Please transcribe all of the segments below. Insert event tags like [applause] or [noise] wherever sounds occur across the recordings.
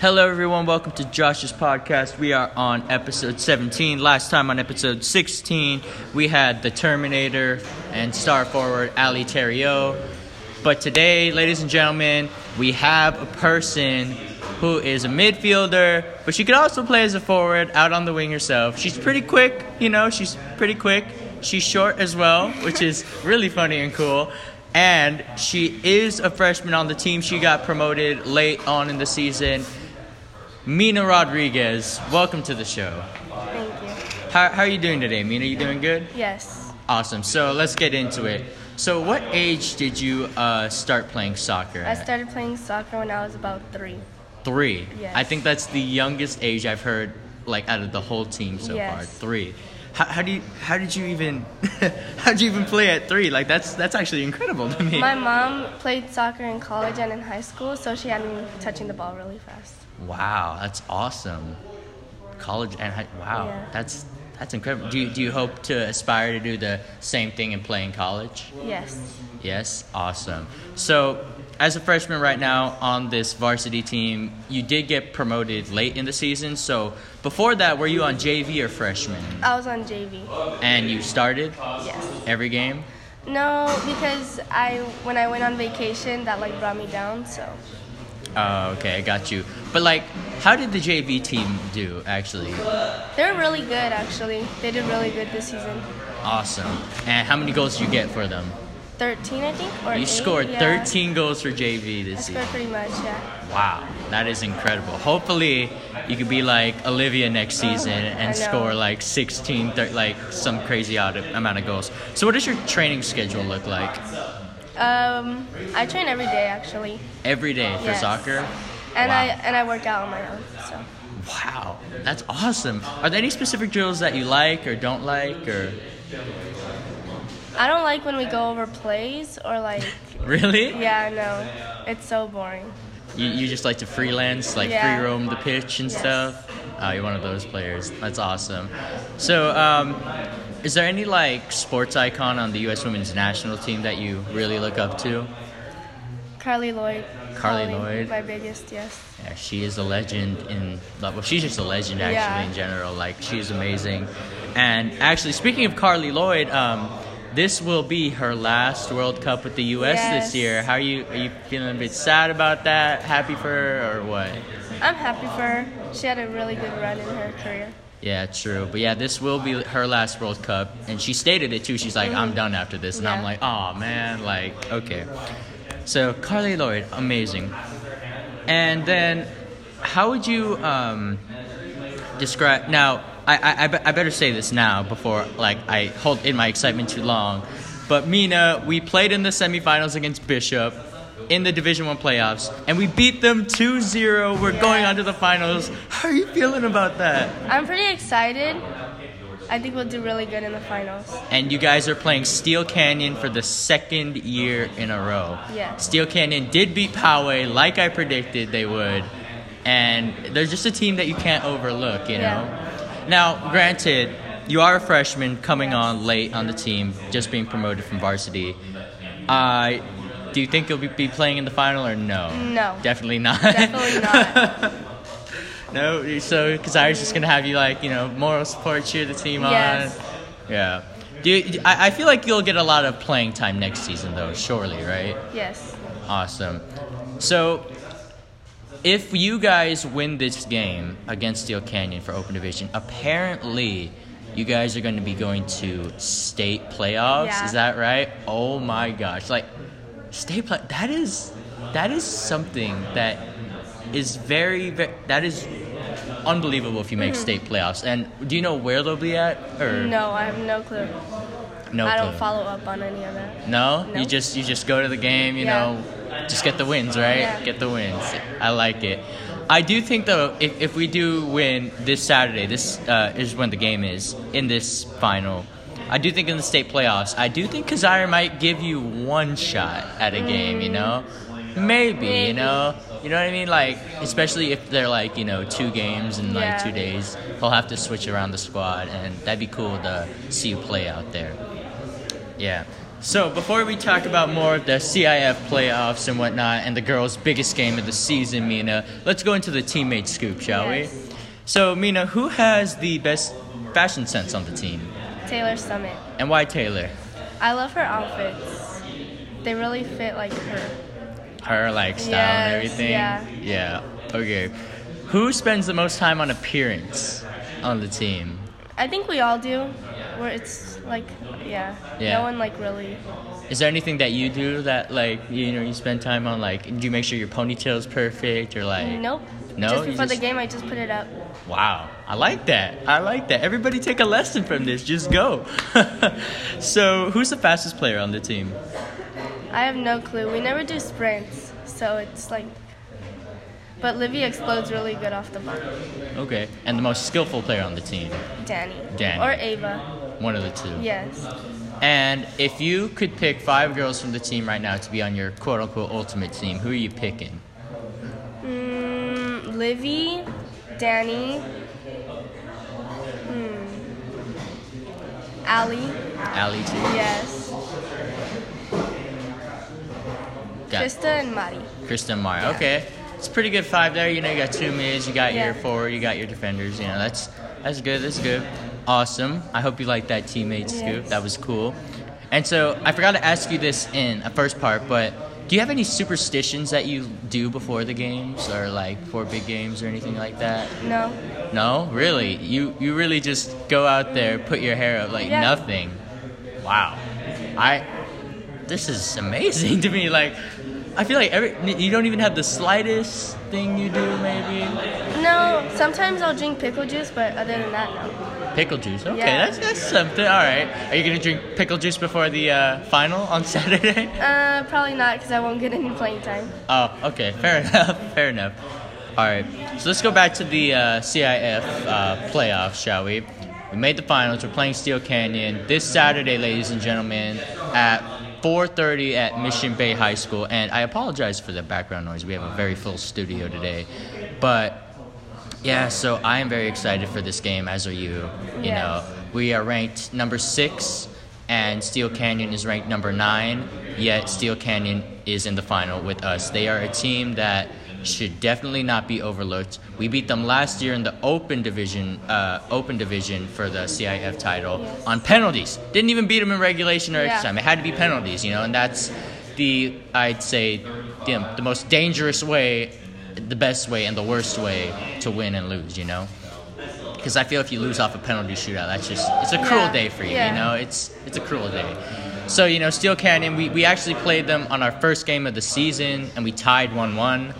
Hello, everyone. Welcome to Josh's podcast. We are on episode 17. Last time on episode 16, we had the Terminator and star forward Ali Terrio. But today, ladies and gentlemen, we have a person who is a midfielder, but she could also play as a forward out on the wing herself. She's pretty quick, you know, she's pretty quick. She's short as well, which is really funny and cool. And she is a freshman on the team. She got promoted late on in the season. Mina Rodriguez, welcome to the show. Thank you. How, how are you doing today, Mina? You doing good? Yes. Awesome. So let's get into it. So, what age did you uh, start playing soccer? I started playing soccer when I was about three. Three. Yes. I think that's the youngest age I've heard, like out of the whole team so far. Yes. Three. How, how do you how did you even [laughs] how did you even play at three? Like that's that's actually incredible to me. My mom played soccer in college and in high school, so she had me touching the ball really fast. Wow, that's awesome. College and high, wow, Yeah. that's that's incredible. Do you, do you hope to aspire to do the same thing and play in college? Yes. Yes, awesome. So, as a freshman right now on this varsity team, you did get promoted late in the season. So, before that, were you on JV or freshman? I was on JV. And you started Yes. every game? No, because I when I went on vacation, that like brought me down. So Oh, okay, I got you. But like, how did the JV team do actually? they're really good actually. They did really good this season. Awesome. And how many goals did you get for them? Thirteen, I think, or You eight? scored Yeah. 13 goals for JV I this scored season. pretty much, yeah. Wow, that is incredible. Hopefully, you could be like Olivia next oh, season I and score like 16, thir- like some crazy amount of goals. So, what does your training schedule look like Um, I train every day actually, every day for Yes. soccer? and Wow. I and I work out on my own. So Wow, that's awesome. Are there any specific drills that you like or don't like, or I don't like when we go over plays or like [laughs] really? Yeah, no. It's so boring. You, you just like to freelance, like Yeah. free roam the pitch and Yes. stuff? Oh, you're one of those players. That's awesome. So, um, is there any like sports icon on the U.S. women's national team that you really look up to? Carli Lloyd. Carli probably Lloyd? My biggest, yes. Yeah, she is a legend in well, she's just a legend actually Yeah. in general. Like she's amazing. And actually, speaking of Carli Lloyd, um, this will be her last World Cup with the U.S. this year. How are you? Are you feeling a bit sad about that? Happy for her or what? I'm happy for her. She had a really good run in her career. Yeah, true. But yeah, this will be her last World Cup, and she stated it too. She's like, "I'm done after this," and I'm like, "Oh man, like okay." So Carli Lloyd, amazing. And then, how would you um, describe? Now, I, I, I, be- I better say this now before like I hold in my excitement too long. But Mina, we played in the semifinals against Bishop in the Division One playoffs, and we beat them 2-0. We're going on to the finals. How are you feeling about that? I'm pretty excited. I think we'll do really good in the finals. and you guys are playing Steel Canyon for the second year in a row. Yeah. Steel Canyon did beat Poway like I predicted they would, and they're just a team that you can't overlook, you know? Yeah. Now, granted, you are a freshman coming Yes. on late on the team, just being promoted from varsity. Uh, do you think you'll be, be playing in the final or no? No. Definitely not. Definitely [laughs] not. no, so because I was just gonna have you like you know moral support, cheer the team Yes. on. Yeah. Do you, I, I feel like you'll get a lot of playing time next season though, surely, right? yes. Awesome. So, if you guys win this game against Steel Canyon for Open Division, apparently you guys are going to be going to state playoffs. Yeah. Is that right? Oh my gosh! Like state play. That is that is something that is very, very that is unbelievable if you make state playoffs. And do you know where they'll be at? Or Mm-hmm. No, I have no clue. no I don't follow up on any of that. No? No. You just you just go to the game, you Yeah. know, just get the wins, right? Yeah. Get the wins. I like it. I do think though, if, if we do win this Saturday, this uh, is when the game is in this final. I do think in the state playoffs, I do think Kazire might give you one shot at a game. You know, maybe, You know, you know what I mean. Like especially if they're like you know two games in like two days, he'll have to switch around the squad, and that'd be cool to see you play out there. Yeah. So before we talk about more of the CIF playoffs and whatnot, and the girls' biggest game of the season, Mina, let's go into the teammate scoop, shall Yes. we? So Mina, who has the best fashion sense on the team, Taylor Summit. and why Taylor? I love her outfits. They really fit like her. Her like style and everything. yeah. Yeah. Okay. Who spends the most time on appearance on the team? I think we all do. Where it's like, yeah. Yeah. No one like really. Is there anything that you do that like you know you spend time on? Like, do you make sure your ponytail's perfect or like? Nope. No, Just before the game, I just put it up. Wow, I like that. I like that. Everybody take a lesson from this. Just go. [laughs] so, who's the fastest player on the team? I have no clue. We never do sprints, so it's like. But Livy explodes really good off the ball. Okay, and the most skillful player on the team, Danny. Danny. Or Ava. one of the two. Yes. And if you could pick five girls from the team right now to be on your quote unquote ultimate team, who are you picking? Mm, Livy, Danny, hmm, Allie, Allie too. yes, Got Krista, and Mari. Kristen Meyer. Yeah. Okay, it's a pretty good five there. You know, you got two mids, you got Yeah. your forward, you got your defenders. You know, that's that's good. That's good. Awesome. I hope you like that teammate scoop. Yes. That was cool. And so I forgot to ask you this in a first part, but do you have any superstitions that you do before the games, or like before big games, or anything like that? No, No, really. You you really just go out there, put your hair up like Yeah. nothing. Wow. I this is amazing [laughs] to me. Like I feel like every you don't even have the slightest thing you do maybe. no. Sometimes I'll drink pickle juice, but other than that, no. Pickle juice. Okay, Yeah. that's that's something. All right. Are you gonna drink pickle juice before the uh, final on [laughs] Saturday? Uh, probably not, because I won't get any playing time. Oh, okay. Fair [laughs] enough. Fair enough. All right. So let's go back to the uh, CIF uh, playoffs, shall we? We made the finals. We're playing Steel Canyon this Saturday, ladies and gentlemen, at 4:30 at Mission Bay High School. And I apologize for the background noise. We have a very full studio today, but yeah. So I am very excited for this game, as are you. You Yes. know, we are ranked number six, and Steel Canyon is ranked number nine. Yet Steel Canyon is in the final with us. They are a team that should definitely not be overlooked. We beat them last year in the Open Division, uh, Open Division for the CIF title Yes. on penalties. Didn't even beat them in regulation or extra Yeah. time. It had to be penalties, you know, and that's the I'd say the, the most dangerous way, the best way, and the worst way to win and lose. You know, because I feel if you lose off a penalty shootout, that's just it's a cruel Yeah. day for you. Yeah. You know, it's it's a cruel day. So you know, Steel Canyon, we, we actually played them on our first game of the season, and we tied one one.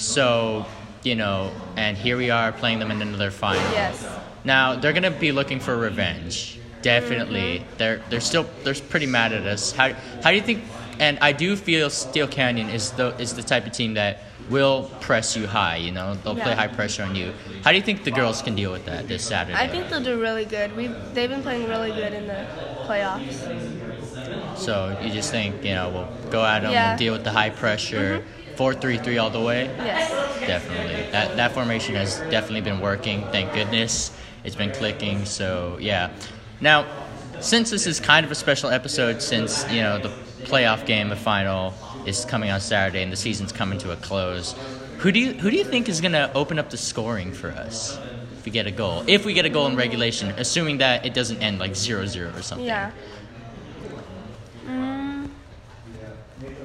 So you know, and here we are playing them in another final. Yes. Now they're gonna be looking for revenge. Definitely, Mm-hmm. they're they're still they're pretty mad at us. How how do you think? And I do feel Steel Canyon is the is the type of team that will press you high. You know, they'll play high pressure on you. How do you think the girls can deal with that this Saturday? I think they'll do really good. We they've been playing really good in the playoffs. so. You just think you know we'll go at them, Yeah. we'll deal with the high pressure, four three three all the way. Yes. Definitely. That that formation has definitely been working. Thank goodness. It's been clicking. So yeah. Now, since this is kind of a special episode, since you know the playoff game, the final is coming on Saturday, and the season's coming to a close, who do you who do you think is gonna open up the scoring for us? If we get a goal, if we get a goal in regulation, assuming that it doesn't end like 0-0 or something. Yeah.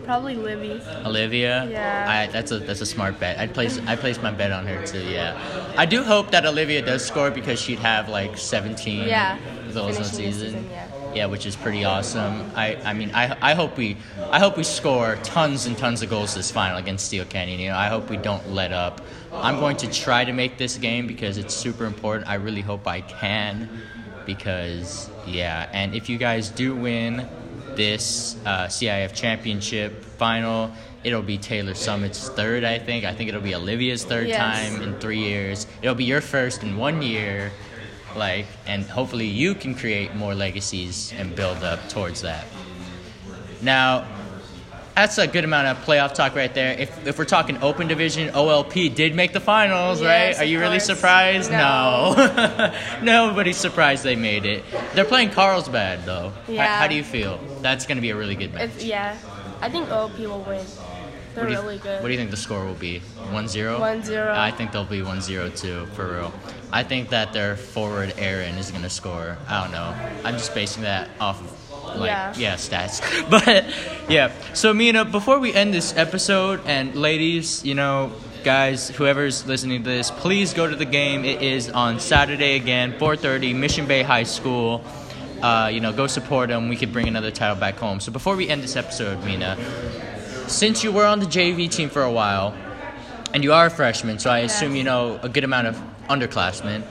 Probably Livy. Olivia. Yeah. I, that's a that's a smart bet. I'd place I placed my bet on her too. Yeah. I do hope that Olivia does score because she'd have like 17 Yeah. goals in the the season. season, yeah. Yeah, which is pretty awesome. I, I mean I, I hope we I hope we score tons and tons of goals this final against Steel Canyon. You know, I hope we don't let up. I'm going to try to make this game because it's super important. I really hope I can because yeah, and if you guys do win this uh, CIF championship final, it'll be Taylor Summit's third, I think. I think it'll be Olivia's third Yes. time in three years. It'll be your first in one year, like, and hopefully you can create more legacies and build up towards that. Now, that's a good amount of playoff talk right there. If if we're talking open division, OLP did make the finals, Yes, right? Are you of really surprised? No. No. [laughs] Nobody's surprised they made it. They're playing Carlsbad though. How- Yeah. How, do you feel? That's going to be a really good match. It's yeah. I think OLP will win. They're what, do you, really good. what do you think the score will be? 1-0? 1-0. I think they'll be 1-0 too, for real. I think that their forward Aaron is going to score. I don't know. I'm just basing that off of like Yeah. stats. [laughs] But yeah. So Mina, before we end this episode and ladies, you know, guys, whoever's listening to this, please go to the game. It is on Saturday again, 4:30, Mission Bay High School. Uh, you know, go support them. We could bring another title back home. So before we end this episode, Mina, since you were on the JV team for a while, and you are a freshman, so I assume you know a good amount of underclassmen.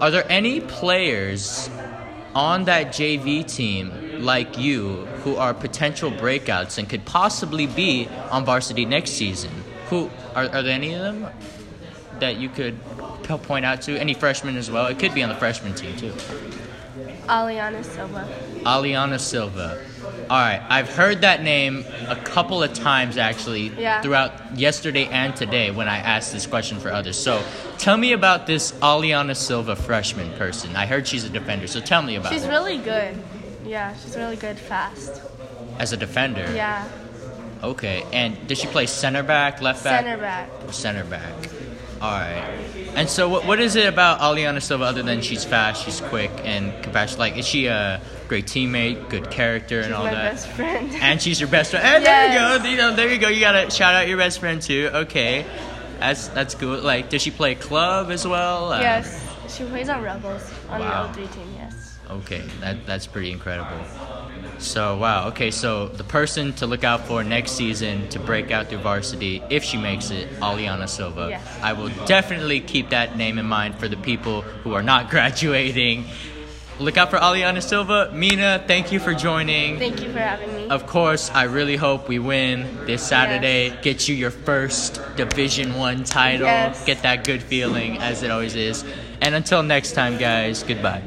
Are there any players on that JV team like you who are potential breakouts and could possibly be on varsity next season? Who are, are there any of them that you could point out to? Any freshmen as well? It could be on the freshman team too. Aliana Silva. Aliana Silva. All right, I've heard that name a couple of times actually Yeah. throughout yesterday and today when I asked this question for others. So, tell me about this Aliana Silva freshman person. I heard she's a defender, so tell me about She's her. really good. Yeah, she's really good fast. As a defender. Yeah, Okay, and does she play center back, left back? center back. Center back. All right. And so, what, what is it about Aliana Silva other than she's fast, she's quick, and compassionate? Like, is she a great teammate, good character, and She's all my that? best friend. [laughs] And she's your best friend. And Yes. there you go. You know, there you go. You gotta shout out your best friend too. Okay, that's that's good. Like, does she play club as well? Uh, yes, she plays on Rebels on Wow. the 03 team. Yes. Okay, that that's pretty incredible. So wow. Okay, so the person to look out for next season to break out through varsity, if she makes it, Aliana Silva. Yes. I will definitely keep that name in mind for the people who are not [laughs] graduating. Look out for Aliana Silva. Mina, thank you for joining. Thank you for having me. Of course, I really hope we win this Saturday. Get you your first Division One title. Yes. Get that good feeling, as it always is. And until next time, guys. Goodbye.